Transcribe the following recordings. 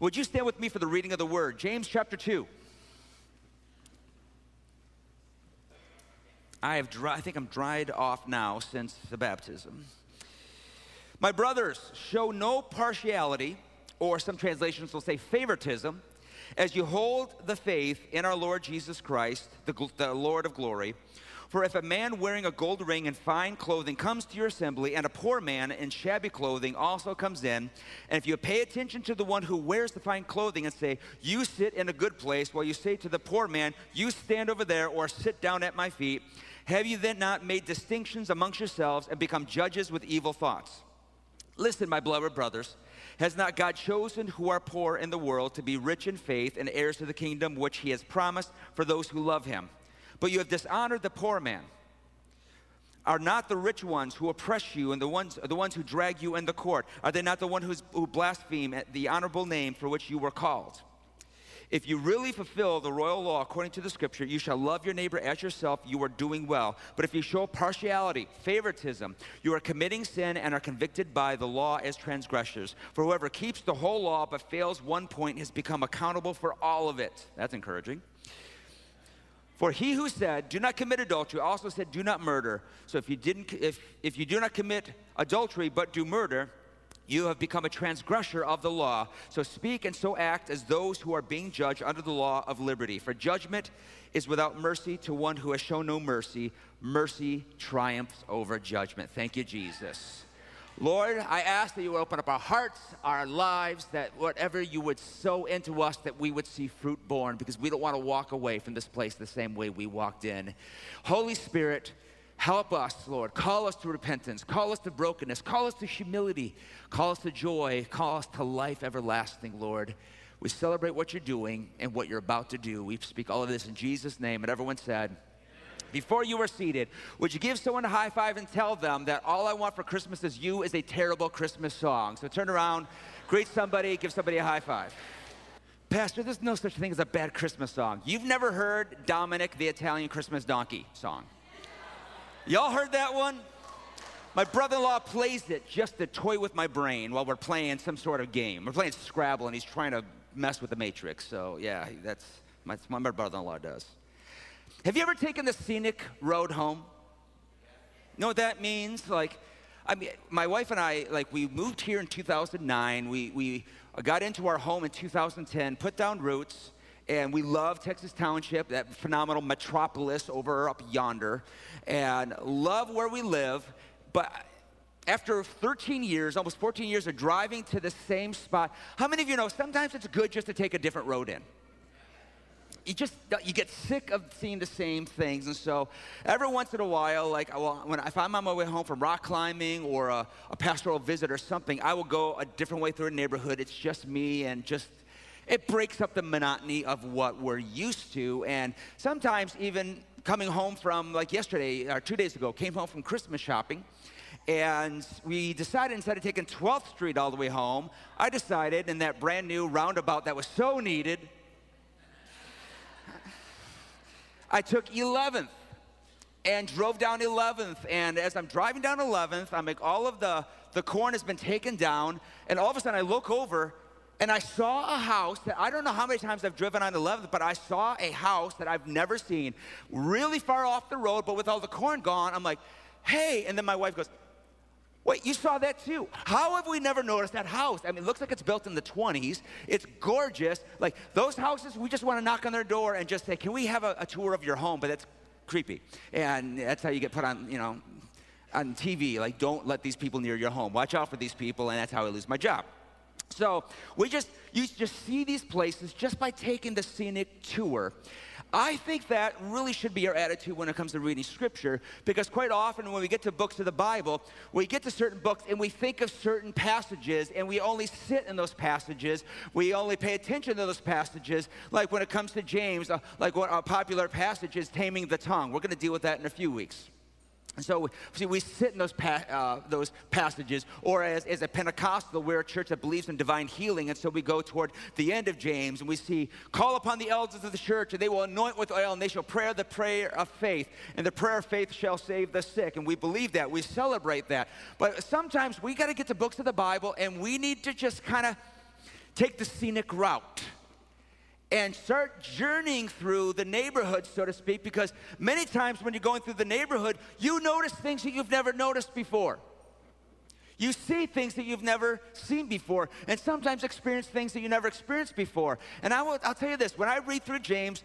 Would you stand with me for the reading of the word? James chapter 2. I have dry, I think I'm dried off now since the baptism. My brothers, show no partiality, or some translations will say favoritism, as you hold the faith in our Lord Jesus Christ, the, the Lord of glory. For if a man wearing a gold ring and fine clothing comes to your assembly, and a poor man in shabby clothing also comes in, and if you pay attention to the one who wears the fine clothing and say, You sit in a good place, while you say to the poor man, You stand over there or sit down at my feet, have you then not made distinctions amongst yourselves and become judges with evil thoughts? Listen, my beloved brothers. Has not God chosen who are poor in the world to be rich in faith and heirs to the kingdom which he has promised for those who love him? But you have dishonored the poor man. Are not the rich ones who oppress you and the ones, the ones who drag you in the court? Are they not the ones who blaspheme the honorable name for which you were called? If you really fulfill the royal law according to the scripture, you shall love your neighbor as yourself, you are doing well. But if you show partiality, favoritism, you are committing sin and are convicted by the law as transgressors. For whoever keeps the whole law but fails one point has become accountable for all of it. That's encouraging. For he who said, Do not commit adultery, also said, Do not murder. So if you, didn't, if, if you do not commit adultery but do murder, you have become a transgressor of the law. So speak and so act as those who are being judged under the law of liberty. For judgment is without mercy to one who has shown no mercy. Mercy triumphs over judgment. Thank you, Jesus. Lord, I ask that you would open up our hearts, our lives, that whatever you would sow into us, that we would see fruit borne, because we don't want to walk away from this place the same way we walked in. Holy Spirit, help us, Lord. Call us to repentance, call us to brokenness, call us to humility, call us to joy, call us to life everlasting, Lord. We celebrate what you're doing and what you're about to do. We speak all of this in Jesus' name. And everyone said, before you are seated, would you give someone a high five and tell them that all I want for Christmas is you is a terrible Christmas song? So turn around, greet somebody, give somebody a high five. Pastor, there's no such thing as a bad Christmas song. You've never heard Dominic the Italian Christmas Donkey song. Y'all heard that one? My brother in law plays it just to toy with my brain while we're playing some sort of game. We're playing Scrabble and he's trying to mess with the Matrix. So, yeah, that's, that's what my brother in law does. Have you ever taken the scenic road home? You know what that means? Like, I mean, my wife and I, like, we moved here in 2009. We, we got into our home in 2010, put down roots, and we love Texas Township, that phenomenal metropolis over up yonder, and love where we live. But after 13 years, almost 14 years of driving to the same spot, how many of you know sometimes it's good just to take a different road in? You just you get sick of seeing the same things. And so every once in a while like well, when if i'm on my way home from rock climbing or a, a pastoral visit or something i will go a different way through a neighborhood. It's just me and just it breaks up the monotony of what we're used to. And sometimes even coming home from like yesterday or two days ago came home from christmas shopping and we decided instead of taking 12th street all the way home i decided in that brand new roundabout that was so needed I took 11th and drove down 11th. And as I'm driving down 11th, I'm like, all of the, the corn has been taken down. And all of a sudden, I look over and I saw a house that I don't know how many times I've driven on 11th, but I saw a house that I've never seen, really far off the road, but with all the corn gone. I'm like, hey. And then my wife goes, Wait, you saw that too. How have we never noticed that house? I mean, it looks like it's built in the 20s. It's gorgeous. Like those houses, we just want to knock on their door and just say, Can we have a, a tour of your home? But that's creepy. And that's how you get put on, you know, on TV. Like, don't let these people near your home. Watch out for these people. And that's how I lose my job. So we just, you just see these places just by taking the scenic tour. I think that really should be our attitude when it comes to reading scripture because quite often when we get to books of the Bible, we get to certain books and we think of certain passages and we only sit in those passages. We only pay attention to those passages. Like when it comes to James, uh, like what a popular passage is taming the tongue. We're going to deal with that in a few weeks. And so, see, we sit in those, pa- uh, those passages, or as, as a Pentecostal, we're a church that believes in divine healing, and so we go toward the end of James, and we see, call upon the elders of the church, and they will anoint with oil, and they shall pray the prayer of faith, and the prayer of faith shall save the sick. And we believe that, we celebrate that. But sometimes we got to get to books of the Bible, and we need to just kind of take the scenic route and start journeying through the neighborhood, so to speak, because many times when you're going through the neighborhood, you notice things that you've never noticed before. You see things that you've never seen before, and sometimes experience things that you never experienced before. And I will, I'll tell you this when I read through James,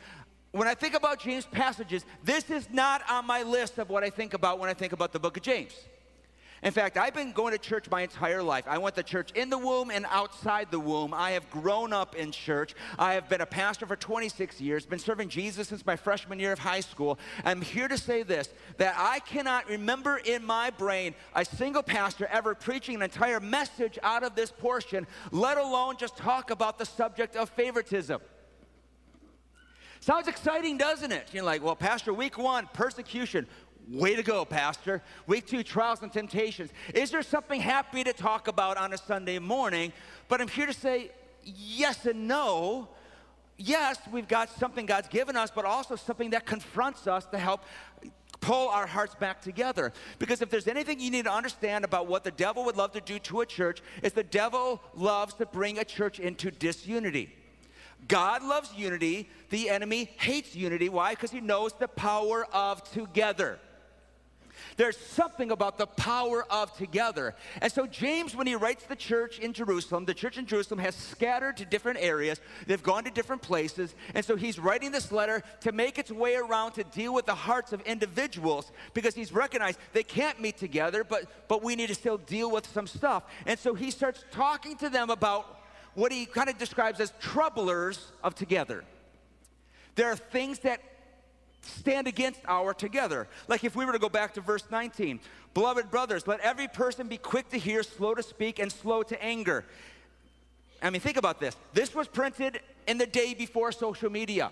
when I think about James passages, this is not on my list of what I think about when I think about the book of James. In fact, I've been going to church my entire life. I went to church in the womb and outside the womb. I have grown up in church. I have been a pastor for 26 years, been serving Jesus since my freshman year of high school. I'm here to say this that I cannot remember in my brain a single pastor ever preaching an entire message out of this portion, let alone just talk about the subject of favoritism. Sounds exciting, doesn't it? You're like, well, Pastor, week one, persecution. Way to go, Pastor. Week two, trials and temptations. Is there something happy to talk about on a Sunday morning? But I'm here to say yes and no. Yes, we've got something God's given us, but also something that confronts us to help pull our hearts back together. Because if there's anything you need to understand about what the devil would love to do to a church, is the devil loves to bring a church into disunity. God loves unity, the enemy hates unity. Why? Because he knows the power of together. There's something about the power of together. And so, James, when he writes the church in Jerusalem, the church in Jerusalem has scattered to different areas. They've gone to different places. And so, he's writing this letter to make its way around to deal with the hearts of individuals because he's recognized they can't meet together, but, but we need to still deal with some stuff. And so, he starts talking to them about what he kind of describes as troublers of together. There are things that stand against our together. Like if we were to go back to verse 19, beloved brothers, let every person be quick to hear, slow to speak, and slow to anger. I mean, think about this. This was printed in the day before social media.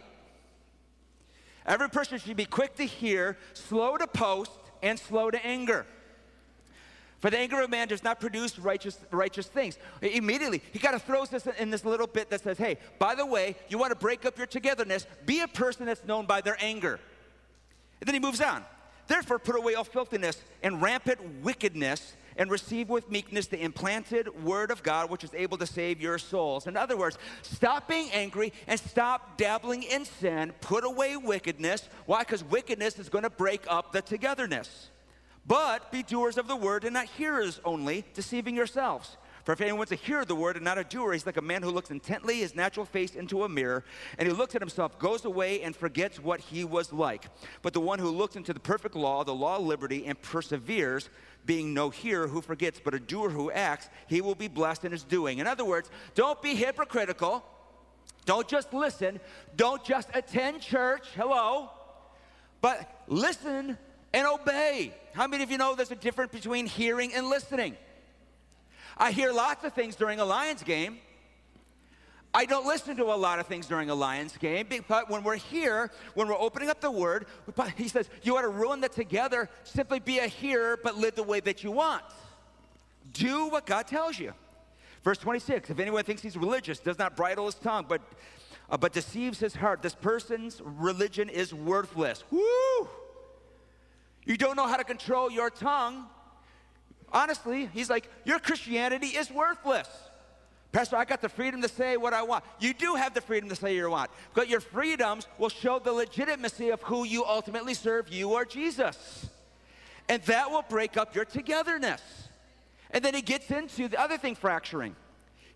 Every person should be quick to hear, slow to post, and slow to anger. For the anger of man does not produce righteous, righteous things. Immediately, he kind of throws this in this little bit that says, hey, by the way, you want to break up your togetherness, be a person that's known by their anger. And then he moves on. Therefore, put away all filthiness and rampant wickedness and receive with meekness the implanted word of God, which is able to save your souls. In other words, stop being angry and stop dabbling in sin. Put away wickedness. Why? Because wickedness is going to break up the togetherness. But be doers of the word and not hearers only, deceiving yourselves. For if anyone's a hearer of the word and not a doer, he's like a man who looks intently his natural face into a mirror, and he looks at himself, goes away, and forgets what he was like. But the one who looks into the perfect law, the law of liberty, and perseveres, being no hearer who forgets, but a doer who acts, he will be blessed in his doing. In other words, don't be hypocritical. Don't just listen. Don't just attend church. Hello. But listen and obey. How many of you know there's a difference between hearing and listening? I hear lots of things during a Lions game. I don't listen to a lot of things during a Lions game, but when we're here, when we're opening up the Word, he says, You ought to ruin the together, simply be a hearer, but live the way that you want. Do what God tells you. Verse 26 If anyone thinks he's religious, does not bridle his tongue, but, uh, but deceives his heart, this person's religion is worthless. Woo! You don't know how to control your tongue. Honestly, he's like, Your Christianity is worthless. Pastor, I got the freedom to say what I want. You do have the freedom to say you want, but your freedoms will show the legitimacy of who you ultimately serve, you or Jesus. And that will break up your togetherness. And then he gets into the other thing fracturing.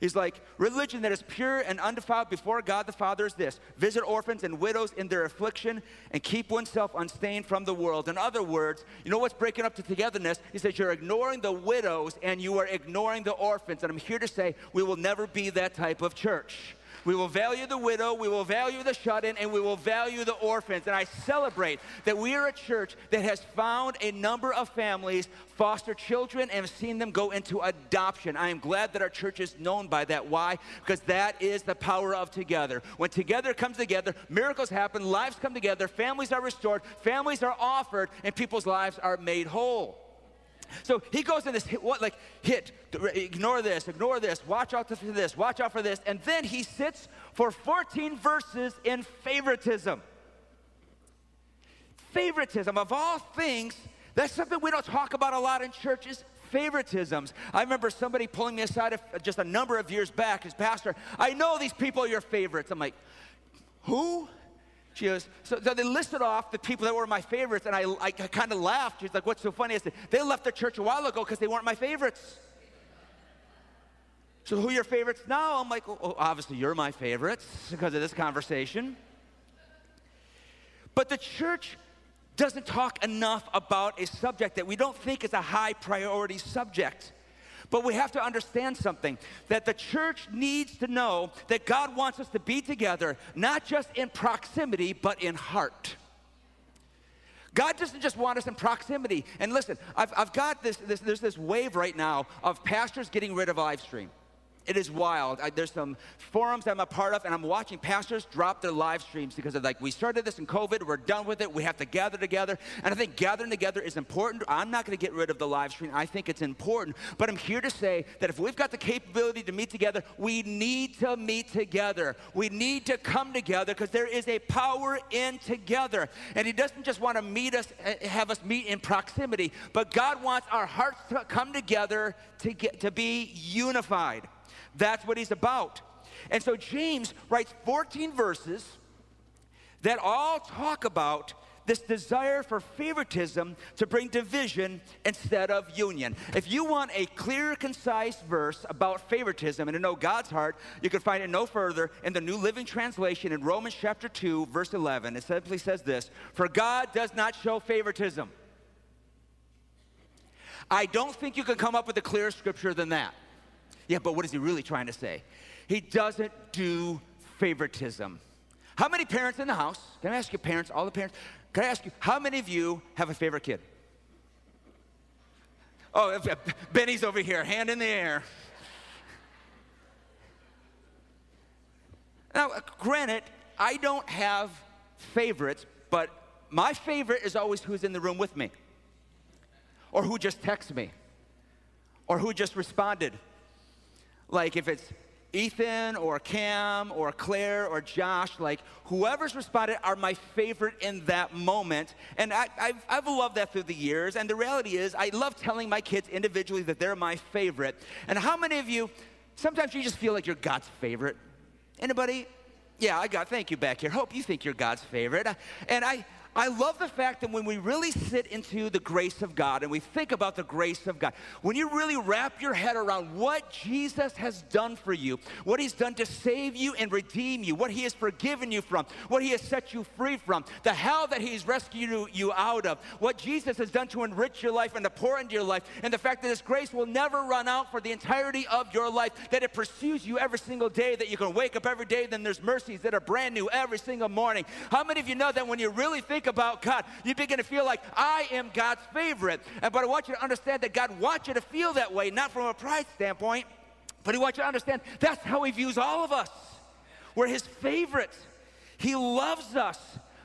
He's like, religion that is pure and undefiled before God the Father is this visit orphans and widows in their affliction and keep oneself unstained from the world. In other words, you know what's breaking up the togetherness? He says, You're ignoring the widows and you are ignoring the orphans. And I'm here to say, we will never be that type of church. We will value the widow, we will value the shut in, and we will value the orphans. And I celebrate that we are a church that has found a number of families foster children and have seen them go into adoption. I am glad that our church is known by that. Why? Because that is the power of together. When together comes together, miracles happen, lives come together, families are restored, families are offered, and people's lives are made whole. So he goes in this hit, what like hit, ignore this, ignore this, watch out for this, watch out for this, and then he sits for 14 verses in favoritism. Favoritism of all things, that's something we don't talk about a lot in churches. favoritisms. I remember somebody pulling me aside just a number of years back as pastor. I know these people are your favorites. I'm like, who? She goes, so, so, they listed off the people that were my favorites, and I, I, kind of laughed. She's like, what's so funny? I said, they left the church a while ago because they weren't my favorites. So who are your favorites now? I'm like, well, obviously you're my favorites because of this conversation. But the church doesn't talk enough about a subject that we don't think is a high priority subject. But we have to understand something that the church needs to know that God wants us to be together, not just in proximity, but in heart. God doesn't just want us in proximity. And listen, I've, I've got this, this, there's this wave right now of pastors getting rid of live stream. It is wild. I, there's some forums I'm a part of, and I'm watching pastors drop their live streams because they're like, we started this in COVID, we're done with it, we have to gather together. And I think gathering together is important. I'm not going to get rid of the live stream. I think it's important. But I'm here to say that if we've got the capability to meet together, we need to meet together. We need to come together because there is a power in together. And He doesn't just want to meet us, eh, have us meet in proximity, but God wants our hearts to come together to, get, to be unified. That's what he's about. And so James writes 14 verses that all talk about this desire for favoritism to bring division instead of union. If you want a clear, concise verse about favoritism and to know God's heart, you can find it no further in the New Living Translation in Romans chapter 2, verse 11. It simply says this For God does not show favoritism. I don't think you can come up with a clearer scripture than that. Yeah, but what is he really trying to say? He doesn't do favoritism. How many parents in the house? Can I ask you, parents, all the parents? Can I ask you, how many of you have a favorite kid? Oh, Benny's over here, hand in the air. Now, uh, granted, I don't have favorites, but my favorite is always who's in the room with me, or who just texted me, or who just responded like if it's Ethan or Cam or Claire or Josh, like whoever's responded are my favorite in that moment. And I, have I've loved that through the years. And the reality is, I love telling my kids individually that they're my favorite. And how many of you, sometimes you just feel like you're God's favorite? Anybody? Yeah, I got, thank you back here. Hope you think you're God's favorite. And I, I love the fact that when we really sit into the grace of God and we think about the grace of God, when you really wrap your head around what Jesus has done for you, what he's done to save you and redeem you, what he has forgiven you from, what he has set you free from, the hell that he's rescued you out of, what Jesus has done to enrich your life and to pour into your life, and the fact that this grace will never run out for the entirety of your life, that it pursues you every single day, that you can wake up every day, then there's mercies that are brand new every single morning. How many of you know that when you really think think about God, you begin to feel like I am God's favorite. But I want you to understand that God wants you to feel that way, not from a pride standpoint, but He wants you to understand that's how He views all of us. We're His favorites. He loves us.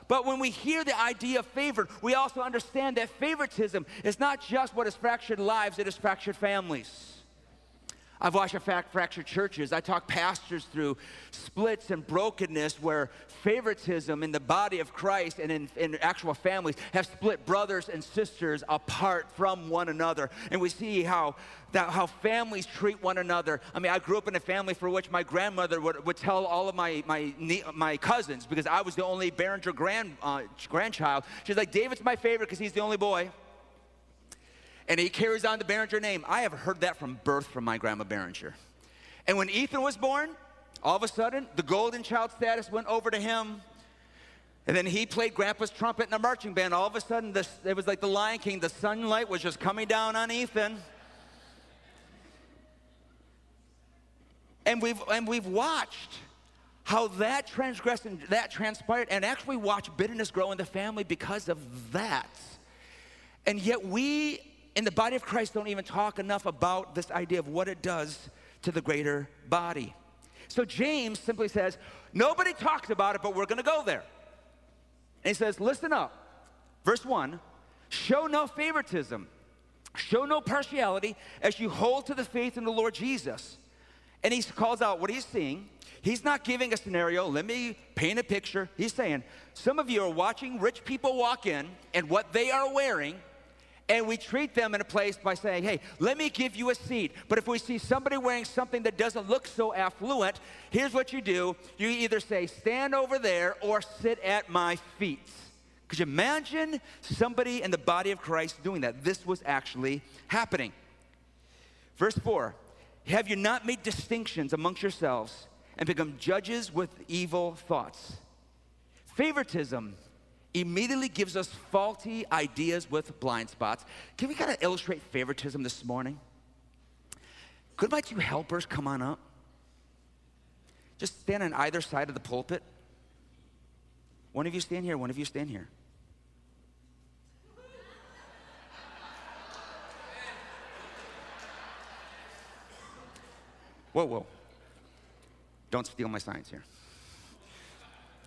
But when we hear the idea of favor, we also understand that favoritism is not just what has fractured lives, it has fractured families. I've watched a fact fractured churches. I talk pastors through splits and brokenness where favoritism in the body of Christ and in, in, actual families have split brothers and sisters apart from one another. And we see how, that, how families treat one another. I mean, I grew up in a family for which my grandmother would, would tell all of my, my, my cousins, because I was the only Behringer grand, uh, grandchild, she's like, David's my favorite because he's the only boy and he carries on the Behringer name. I have heard that from birth from my grandma Behringer. And when Ethan was born, all of a sudden, the golden child status went over to him. And then he played grandpa's trumpet in the marching band. All of a sudden, this, it was like the Lion King. The sunlight was just coming down on Ethan. And we've, and we've watched how that transgressed and that transpired, and actually watched bitterness grow in the family because of that. And yet, we in the body of Christ don't even talk enough about this idea of what it does to the greater body. So James simply says, nobody talks about it, but we're going to go there. And he says, listen up. Verse 1 show no favoritism, show no partiality as you hold to the faith in the Lord Jesus. And he calls out what he's seeing. He's not giving a scenario. Let me paint a picture. He's saying, some of you are watching rich people walk in, and what they are wearing and we treat them in a place by saying, hey, let me give you a seat. But if we see somebody wearing something that doesn't look so affluent, here's what you do you either say, stand over there or sit at my feet. Could you imagine somebody in the body of Christ doing that? This was actually happening. Verse 4 Have you not made distinctions amongst yourselves and become judges with evil thoughts? Favoritism immediately gives us faulty ideas with blind spots. Can we kind of illustrate favoritism this morning? Could my two helpers come on up? Just stand on either side of the pulpit. One of you stand here, one of you stand here. Whoa, whoa. Don't steal my signs here.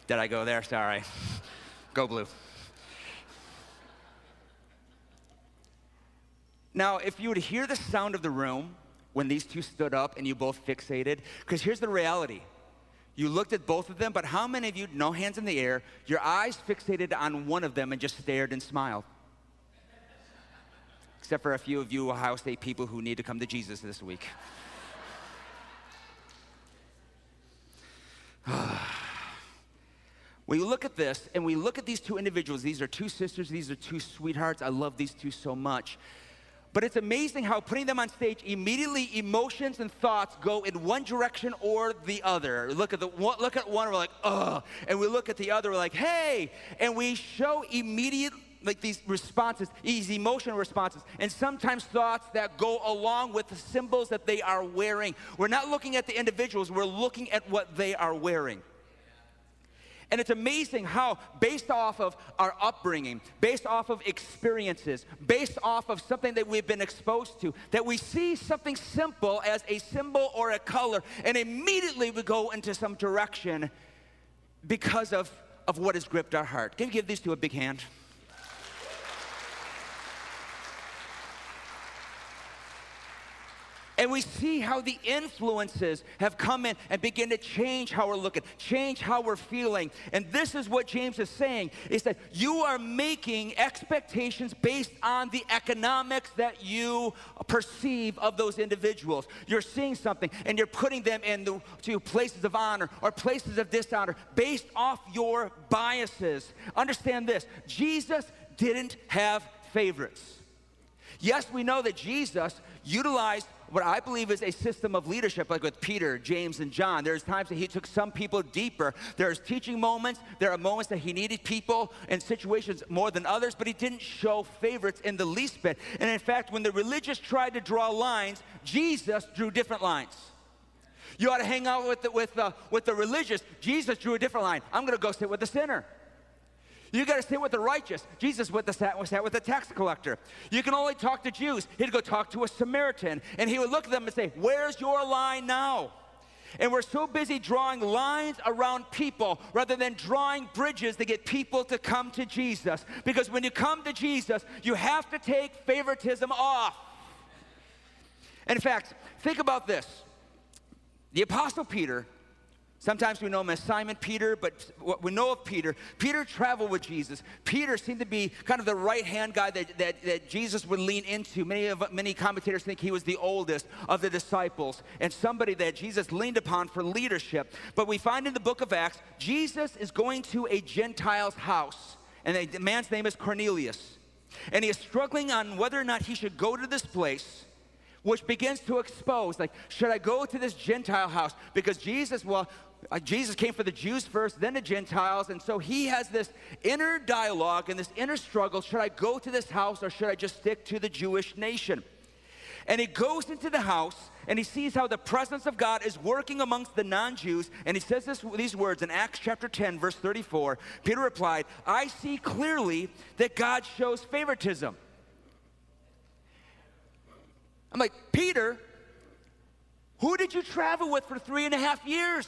Did I go there? Sorry. Go blue. Now, if you would hear the sound of the room when these two stood up and you both fixated, because here's the reality. You looked at both of them, but how many of you, no hands in the air, your eyes fixated on one of them and just stared and smiled? Except for a few of you Ohio State people who need to come to Jesus this week. When you look at this and we look at these two individuals, these are two sisters, these are two sweethearts. I love these two so much. But it's amazing how putting them on stage, immediately emotions and thoughts go in one direction or the other. Look at the look at one, we're like, ugh, and we look at the other, we're like, hey, and we show immediate like these responses, these emotional responses, and sometimes thoughts that go along with the symbols that they are wearing. We're not looking at the individuals, we're looking at what they are wearing. And it's amazing how, based off of our upbringing, based off of experiences, based off of something that we've been exposed to, that we see something simple as a symbol or a color, and immediately we go into some direction because of, of what has gripped our heart. Can you give these two a big hand? And we see how the influences have come in and begin to change how we're looking, change how we're feeling. And this is what James is saying is that you are making expectations based on the economics that you perceive of those individuals. You're seeing something and you're putting them into places of honor or places of dishonor based off your biases. Understand this Jesus didn't have favorites. Yes, we know that Jesus utilized what I believe is a system of leadership, like with Peter, James, and John. There's times that he took some people deeper. There's teaching moments. There are moments that he needed people in situations more than others, but he didn't show favorites in the least bit. And in fact, when the religious tried to draw lines, Jesus drew different lines. You ought to hang out with the, with the, with the religious. Jesus drew a different line. I'm going to go sit with the sinner. You got to sit with the righteous. Jesus with the, sat, sat with the tax collector. You can only talk to Jews. He'd go talk to a Samaritan, and he would look at them and say, Where's your line now? And we're so busy drawing lines around people rather than drawing bridges to get people to come to Jesus. Because when you come to Jesus, you have to take favoritism off. In fact, think about this the Apostle Peter Sometimes we know him as Simon Peter, but what we know of Peter, Peter traveled with Jesus. Peter seemed to be kind of the right hand guy that, that, that Jesus would lean into. Many, of, many commentators think he was the oldest of the disciples and somebody that Jesus leaned upon for leadership. But we find in the book of Acts, Jesus is going to a Gentile's house, and the man's name is Cornelius. And he is struggling on whether or not he should go to this place which begins to expose like should i go to this gentile house because jesus well uh, Jesus came for the Jews first, then the Gentiles. And so he has this inner dialogue and this inner struggle should I go to this house or should I just stick to the Jewish nation? And he goes into the house and he sees how the presence of God is working amongst the non Jews. And he says this, these words in Acts chapter 10, verse 34. Peter replied, I see clearly that God shows favoritism. I'm like, Peter, who did you travel with for three and a half years?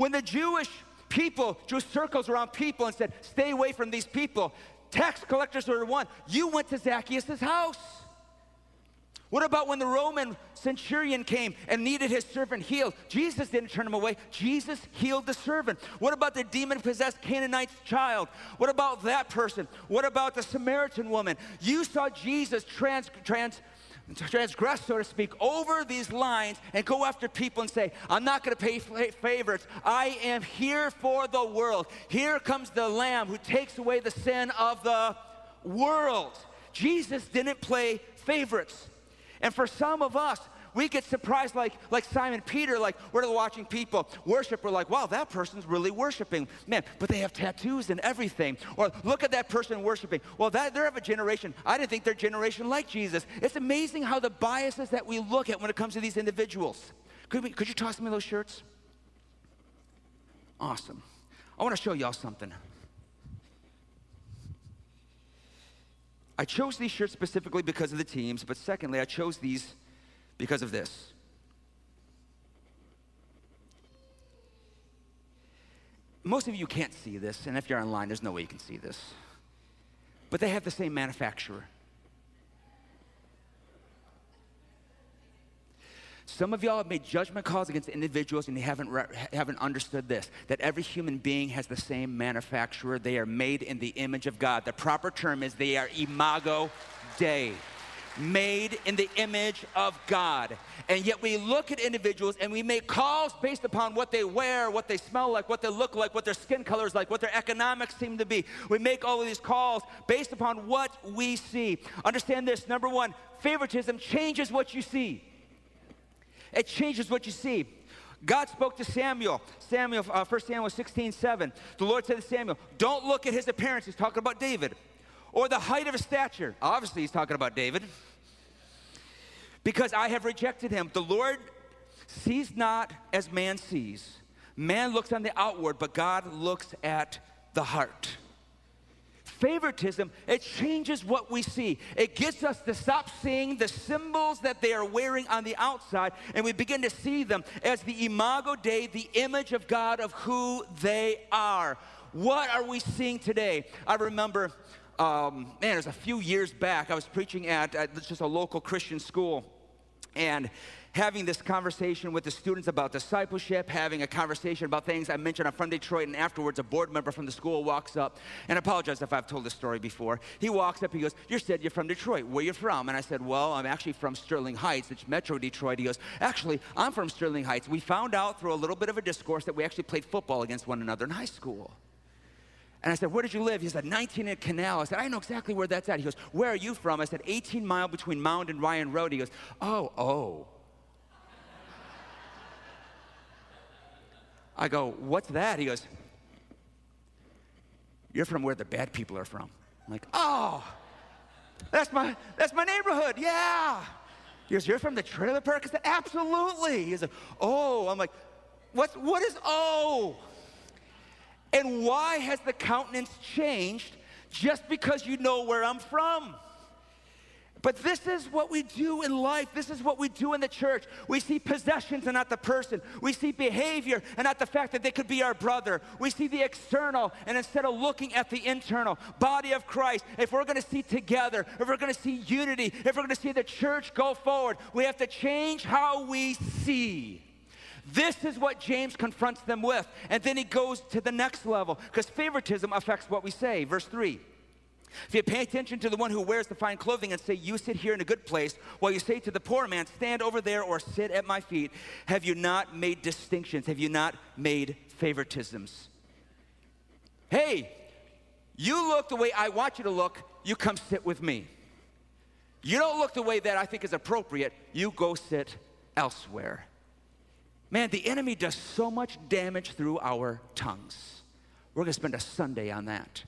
When the Jewish people drew circles around people and said, Stay away from these people, tax collectors were one. You went to Zacchaeus' house. What about when the Roman centurion came and needed his servant healed? Jesus didn't turn him away. Jesus healed the servant. What about the demon possessed Canaanite child? What about that person? What about the Samaritan woman? You saw Jesus trans, trans, transgress, so to speak, over these lines and go after people and say, I'm not going to pay favorites. I am here for the world. Here comes the Lamb who takes away the sin of the world. Jesus didn't play favorites. And for some of us, we get surprised like, like Simon Peter, like we're watching people worship. We're like, wow, that person's really worshiping. Man, but they have tattoos and everything. Or look at that person worshiping. Well, that, they're of a generation. I didn't think their generation like Jesus. It's amazing how the biases that we look at when it comes to these individuals. Could, we, could you toss me those shirts? Awesome. I want to show y'all something. I chose these shirts specifically because of the teams, but secondly, I chose these because of this. Most of you can't see this, and if you're online, there's no way you can see this. But they have the same manufacturer. Some of y'all have made judgment calls against individuals and you haven't, re- haven't understood this that every human being has the same manufacturer. They are made in the image of God. The proper term is they are imago Dei, made in the image of God. And yet we look at individuals and we make calls based upon what they wear, what they smell like, what they look like, what their skin color is like, what their economics seem to be. We make all of these calls based upon what we see. Understand this number one, favoritism changes what you see. It changes what you see. God spoke to Samuel, Samuel, uh, 1 Samuel 16, 7. The Lord said to Samuel, Don't look at his appearance. He's talking about David. Or the height of his stature. Obviously, he's talking about David. Because I have rejected him. The Lord sees not as man sees. Man looks on the outward, but God looks at the heart favoritism, it changes what we see. It gets us to stop seeing the symbols that they are wearing on the outside, and we begin to see them as the imago Dei, the image of God of who they are. What are we seeing today? I remember, um, man, it was a few years back. I was preaching at, at just a local Christian school, and having this conversation with the students about discipleship, having a conversation about things I mentioned. I'm from Detroit, and afterwards, a board member from the school walks up, and I apologize if I've told this story before. He walks up, he goes, You said you're from Detroit. Where you from? And I said, Well, I'm actually from Sterling Heights. It's Metro Detroit. He goes, Actually, I'm from Sterling Heights. We found out through a little bit of a discourse that we actually played football against one another in high school. And I said, Where did you live? He said, 19 in Canal. I said, I know exactly where that's at. He goes, Where are you from? I said, 18 mile between Mound and Ryan Road. He goes, Oh, oh. I go, What's that? He goes, You're from where the bad people are from. I'm like, Oh, that's my, that's my neighborhood. Yeah. He goes, You're from the trailer park? I said, Absolutely. He goes, Oh. I'm like, What's, What is oh? And why has the countenance changed just because you know where I'm from? But this is what we do in life. This is what we do in the church. We see possessions and not the person. We see behavior and not the fact that they could be our brother. We see the external and instead of looking at the internal body of Christ, if we're going to see together, if we're going to see unity, if we're going to see the church go forward, we have to change how we see. This is what James confronts them with. And then he goes to the next level because favoritism affects what we say. Verse 3. If you pay attention to the one who wears the fine clothing and say, You sit here in a good place, while you say to the poor man, Stand over there or sit at my feet, have you not made distinctions? Have you not made favoritisms? Hey, you look the way I want you to look, you come sit with me. You don't look the way that I think is appropriate, you go sit elsewhere. Man, the enemy does so much damage through our tongues. We're going to spend a Sunday on that.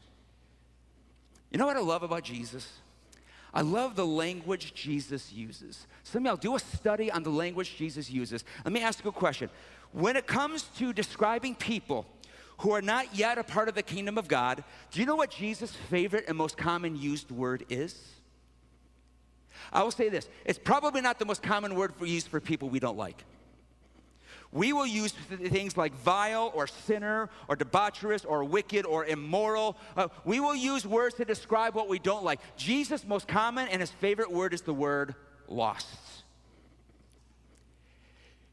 You know what I love about Jesus? I love the language Jesus uses. Some of y'all do a study on the language Jesus uses. Let me ask you a question. When it comes to describing people who are not yet a part of the kingdom of God, do you know what Jesus' favorite and most common used word is? I will say this it's probably not the most common word for used for people we don't like. We will use things like vile or sinner or debaucherous or wicked or immoral. Uh, we will use words to describe what we don't like. Jesus' most common and his favorite word is the word lost.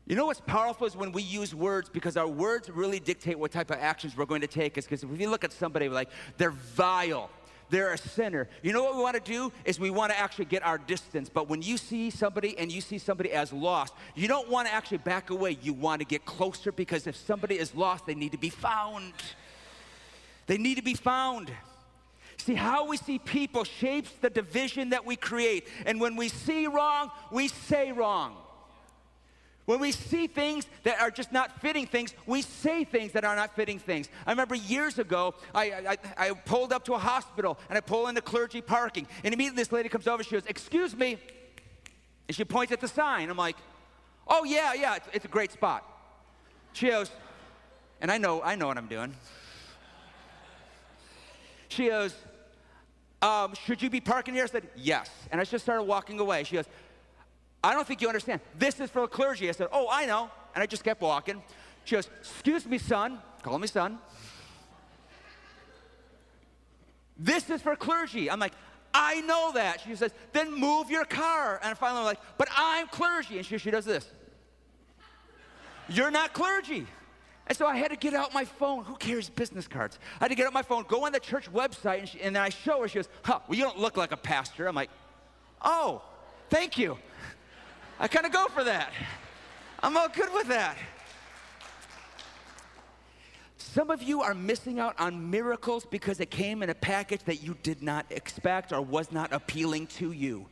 You know what's powerful is when we use words because our words really dictate what type of actions we're going to take. Is because if you look at somebody like they're vile, they're a sinner. You know what we want to do is we want to actually get our distance. But when you see somebody and you see somebody as lost, you don't want to actually back away. You want to get closer because if somebody is lost, they need to be found. They need to be found. See, how we see people shapes the division that we create. And when we see wrong, we say wrong. When we see things that are just not fitting things, we say things that are not fitting things. I remember years ago, I, I, I pulled up to a hospital and I pull into clergy parking. And immediately this lady comes over, she goes, Excuse me. And she points at the sign. I'm like, Oh, yeah, yeah, it's, it's a great spot. She goes, and I know, I know what I'm doing. She goes, um, should you be parking here? I said, yes. And I just started walking away. She goes, I don't think you understand. This is for the clergy. I said, Oh, I know. And I just kept walking. She goes, Excuse me, son. Call me son. This is for clergy. I'm like, I know that. She says, Then move your car. And finally, I'm like, But I'm clergy. And she, she does this. You're not clergy. And so I had to get out my phone. Who carries business cards? I had to get out my phone, go on the church website, and, she, and then I show her. She goes, Huh, well, you don't look like a pastor. I'm like, Oh, thank you. I kind of go for that. I'm all good with that. Some of you are missing out on miracles because it came in a package that you did not expect or was not appealing to you.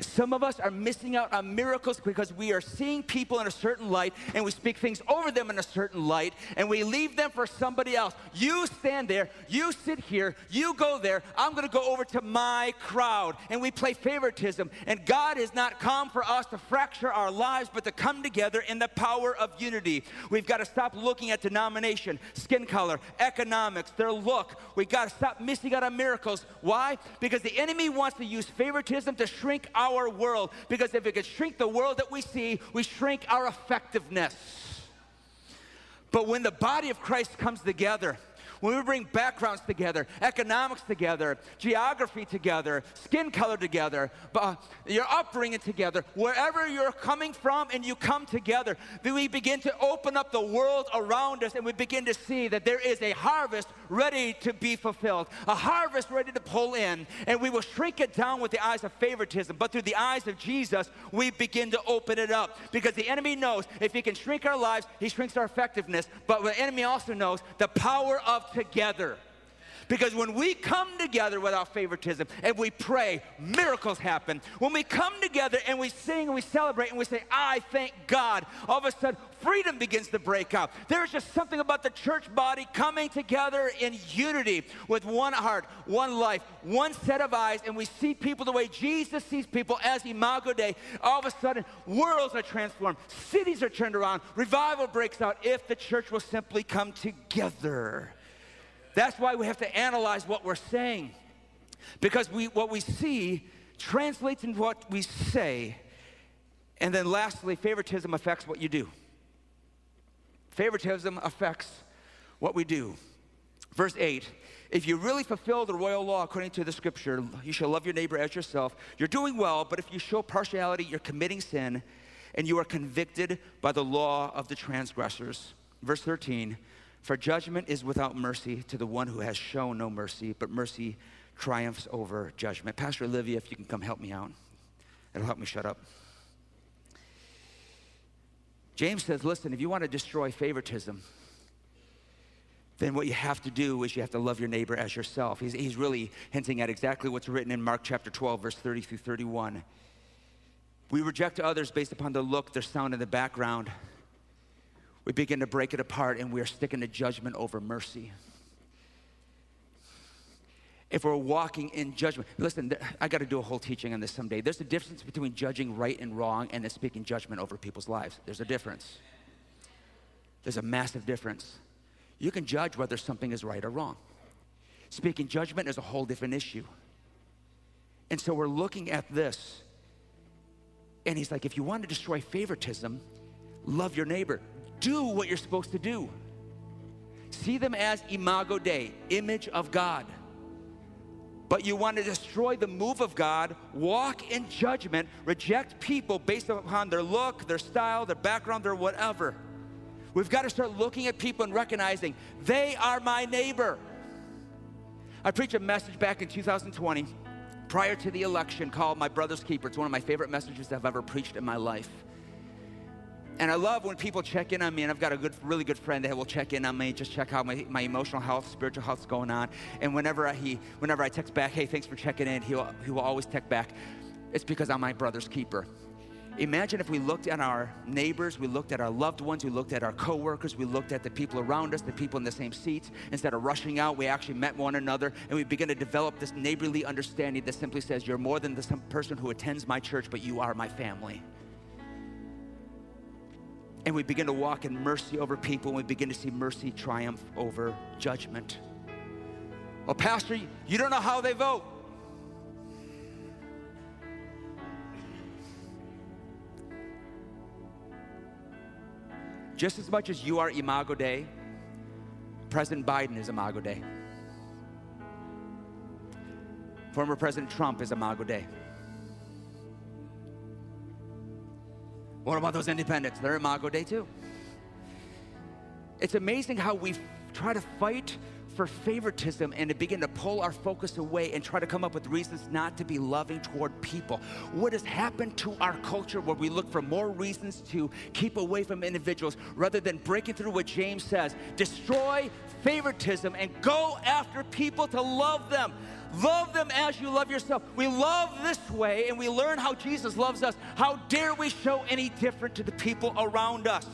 Some of us are missing out on miracles because we are seeing people in a certain light and we speak things over them in a certain light and we leave them for somebody else. You stand there, you sit here, you go there. I'm going to go over to my crowd and we play favoritism. And God has not come for us to fracture our lives, but to come together in the power of unity. We've got to stop looking at denomination, skin color, economics, their look. We've got to stop missing out on miracles. Why? Because the enemy wants to use favoritism to shrink our our world because if it could shrink the world that we see, we shrink our effectiveness. But when the body of Christ comes together, when we bring backgrounds together, economics together, geography together, skin color together, uh, your upbringing together, wherever you're coming from and you come together, then we begin to open up the world around us and we begin to see that there is a harvest ready to be fulfilled, a harvest ready to pull in, and we will shrink it down with the eyes of favoritism, but through the eyes of Jesus, we begin to open it up because the enemy knows if he can shrink our lives, he shrinks our effectiveness, but the enemy also knows the power of together. Because when we come together without favoritism and we pray, miracles happen. When we come together and we sing and we celebrate and we say, I thank God, all of a sudden freedom begins to break out. There's just something about the church body coming together in unity with one heart, one life, one set of eyes, and we see people the way Jesus sees people as Imago Dei. All of a sudden, worlds are transformed, cities are turned around, revival breaks out if the church will simply come together. That's why we have to analyze what we're saying. Because we, what we see translates into what we say. And then lastly, favoritism affects what you do. Favoritism affects what we do. Verse 8 If you really fulfill the royal law according to the scripture, you shall love your neighbor as yourself. You're doing well, but if you show partiality, you're committing sin, and you are convicted by the law of the transgressors. Verse 13 for judgment is without mercy to the one who has shown no mercy, but mercy triumphs over judgment. Pastor Olivia, if you can come help me out, it'll help me shut up. James says, listen, if you want to destroy favoritism, then what you have to do is you have to love your neighbor as yourself. He's, he's really hinting at exactly what's written in Mark chapter 12, verse 30 through 31. We reject others based upon the look, their sound, and the background we begin to break it apart and we're sticking to judgment over mercy. If we're walking in judgment, listen, I got to do a whole teaching on this someday. There's a difference between judging right and wrong and then speaking judgment over people's lives. There's a difference. There's a massive difference. You can judge whether something is right or wrong. Speaking judgment is a whole different issue. And so we're looking at this. And he's like, if you want to destroy favoritism, love your neighbor do what you're supposed to do. See them as imago Dei, image of God. but you want to destroy the move of God, walk in judgment, reject people based upon their look, their style, their background, their whatever. We've got to start looking at people and recognizing they are my neighbor. I preached a message back in 2020 prior to the election called My Brother's Keeper. It's one of my favorite messages I've ever preached in my life. And I love when people check in on me, and I've got a good, really good friend that will check in on me, just check how my, my emotional health, spiritual health is going on. And whenever I, he, whenever I text back, hey, thanks for checking in, he'll, he will always text back, it's because I'm my brother's keeper. Imagine if we looked at our neighbors, we looked at our loved ones, we looked at our coworkers, we looked at the people around us, the people in the same seats. Instead of rushing out, we actually met one another and we begin to develop this neighborly understanding that simply says, You're more than the person who attends my church, but you are my family and we begin to walk in mercy over people, and we begin to see mercy triumph over judgment. Well, Pastor, you don't know how they vote. Just as much as you are Imago Dei, President Biden is Imago Dei. Former President Trump is Imago Dei. What about those independents? They're Imago Dei too. It's amazing how we try to fight for favoritism and to begin to pull our focus away and try to come up with reasons not to be loving toward people. What has happened to our culture where we look for more reasons to keep away from individuals rather than breaking through what James says destroy favoritism and go after people to love them. Love them as you love yourself. We love this way and we learn how Jesus loves us. How dare we show any different to the people around us?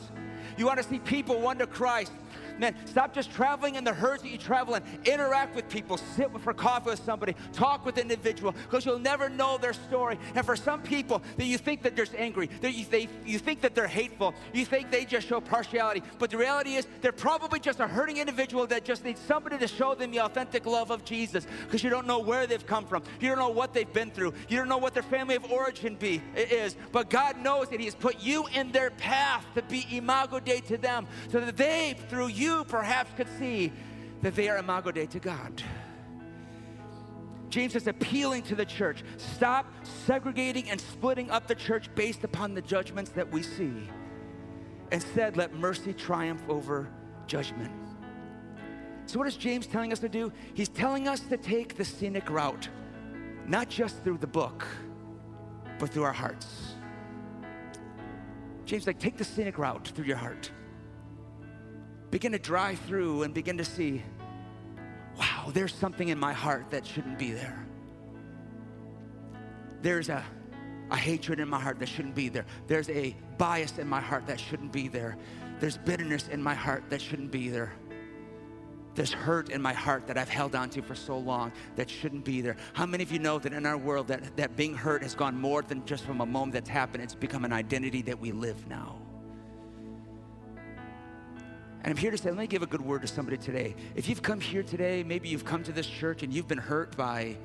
You want to see people won to Christ. Man, stop just traveling in the herds that you travel in. Interact with people, sit for coffee with somebody, talk with an individual, because you'll never know their story. And for some people, that you think that they're angry, that you, they, you think that they're hateful, you think they just show partiality. But the reality is, they're probably just a hurting individual that just needs somebody to show them the authentic love of Jesus, because you don't know where they've come from, you don't know what they've been through, you don't know what their family of origin be is. But God knows that He has put you in their path to be imago Dei to them, so that they, through you, you perhaps could see that they are imago Dei to God. James is appealing to the church. Stop segregating and splitting up the church based upon the judgments that we see. Instead, let mercy triumph over judgment. So, what is James telling us to do? He's telling us to take the scenic route, not just through the book, but through our hearts. James, like, take the scenic route through your heart begin to drive through and begin to see, wow, there's something in my heart that shouldn't be there. There's a, a hatred in my heart that shouldn't be there. There's a bias in my heart that shouldn't be there. There's bitterness in my heart that shouldn't be there. There's hurt in my heart that I've held on to for so long that shouldn't be there. How many of you know that in our world that, that being hurt has gone more than just from a moment that's happened? It's become an identity that we live now. And I'm here to say, let me give a good word to somebody today. If you've come here today, maybe you've come to this church and you've been hurt by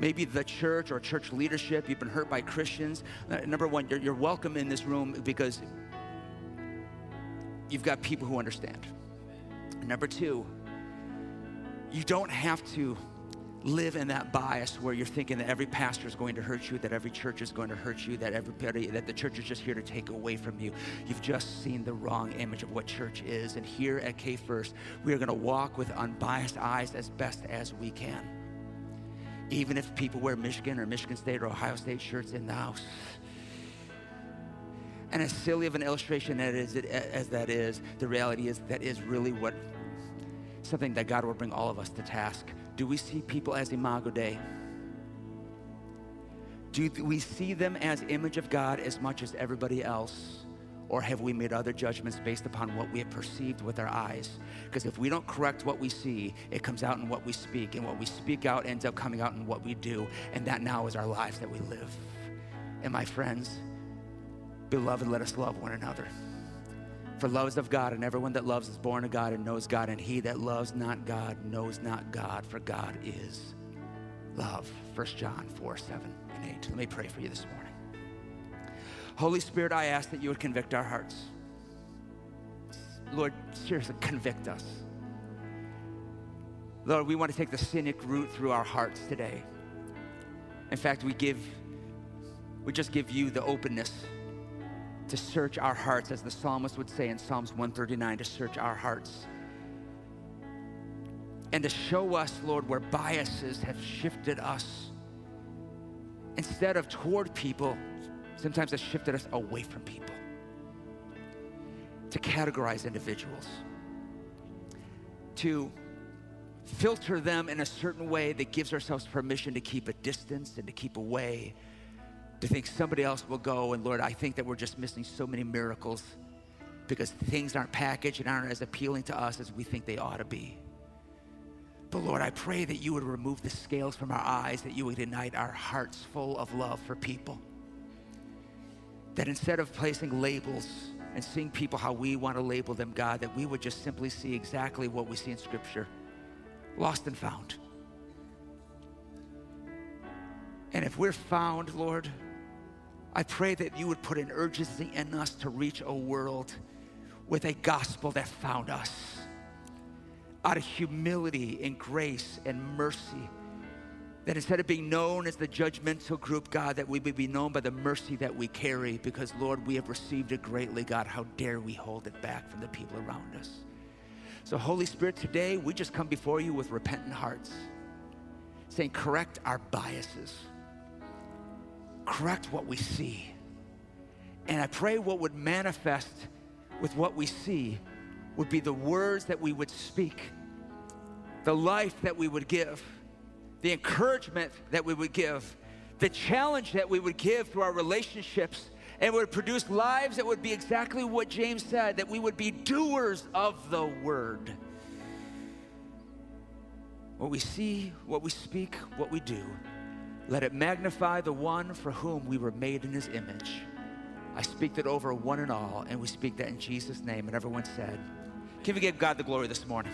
maybe the church or church leadership, you've been hurt by Christians. Uh, number one, you're, you're welcome in this room because you've got people who understand. Number two, you don't have to live in that bias where you're thinking that every pastor is going to hurt you, that every church is going to hurt you, that everybody, that the church is just here to take away from you. You've just seen the wrong image of what church is. And here at K First, we are going to walk with unbiased eyes as best as we can. Even if people wear Michigan or Michigan State or Ohio State shirts in the house. And as silly of an illustration is, as that is, the reality is that is really what something that God will bring all of us to task do we see people as imago Dei? Do we see them as image of God as much as everybody else? Or have we made other judgments based upon what we have perceived with our eyes? Because if we don't correct what we see, it comes out in what we speak. And what we speak out ends up coming out in what we do. And that now is our lives that we live. And my friends, beloved, let us love one another. For love is of God, and everyone that loves is born of God and knows God, and he that loves not God knows not God, for God is love. 1 John 4 7 and 8. Let me pray for you this morning. Holy Spirit, I ask that you would convict our hearts. Lord, seriously, convict us. Lord, we want to take the scenic route through our hearts today. In fact, we give, we just give you the openness to search our hearts, as the psalmist would say in Psalms 139, to search our hearts. And to show us, Lord, where biases have shifted us. Instead of toward people, sometimes has shifted us away from people. To categorize individuals. To filter them in a certain way that gives ourselves permission to keep a distance and to keep away, to think somebody else will go. And Lord, I think that we're just missing so many miracles because things aren't packaged and aren't as appealing to us as we think they ought to be. But Lord, I pray that you would remove the scales from our eyes, that you would ignite our hearts full of love for people. That instead of placing labels and seeing people how we want to label them, God, that we would just simply see exactly what we see in Scripture lost and found. And if we're found, Lord, I pray that you would put an urgency in us to reach a world with a gospel that found us out of humility and grace and mercy. That instead of being known as the judgmental group, God, that we would be known by the mercy that we carry because, Lord, we have received it greatly, God. How dare we hold it back from the people around us? So, Holy Spirit, today we just come before you with repentant hearts, saying, correct our biases, correct what we see. And I pray what would manifest with what we see would be the words that we would speak, the life that we would give, the encouragement that we would give, the challenge that we would give through our relationships and would produce lives that would be exactly what James said that we would be doers of the word. What we see, what we speak, what we do, let it magnify the one for whom we were made in his image. I speak that over one and all, and we speak that in Jesus' name. And everyone said, Can we give God the glory this morning?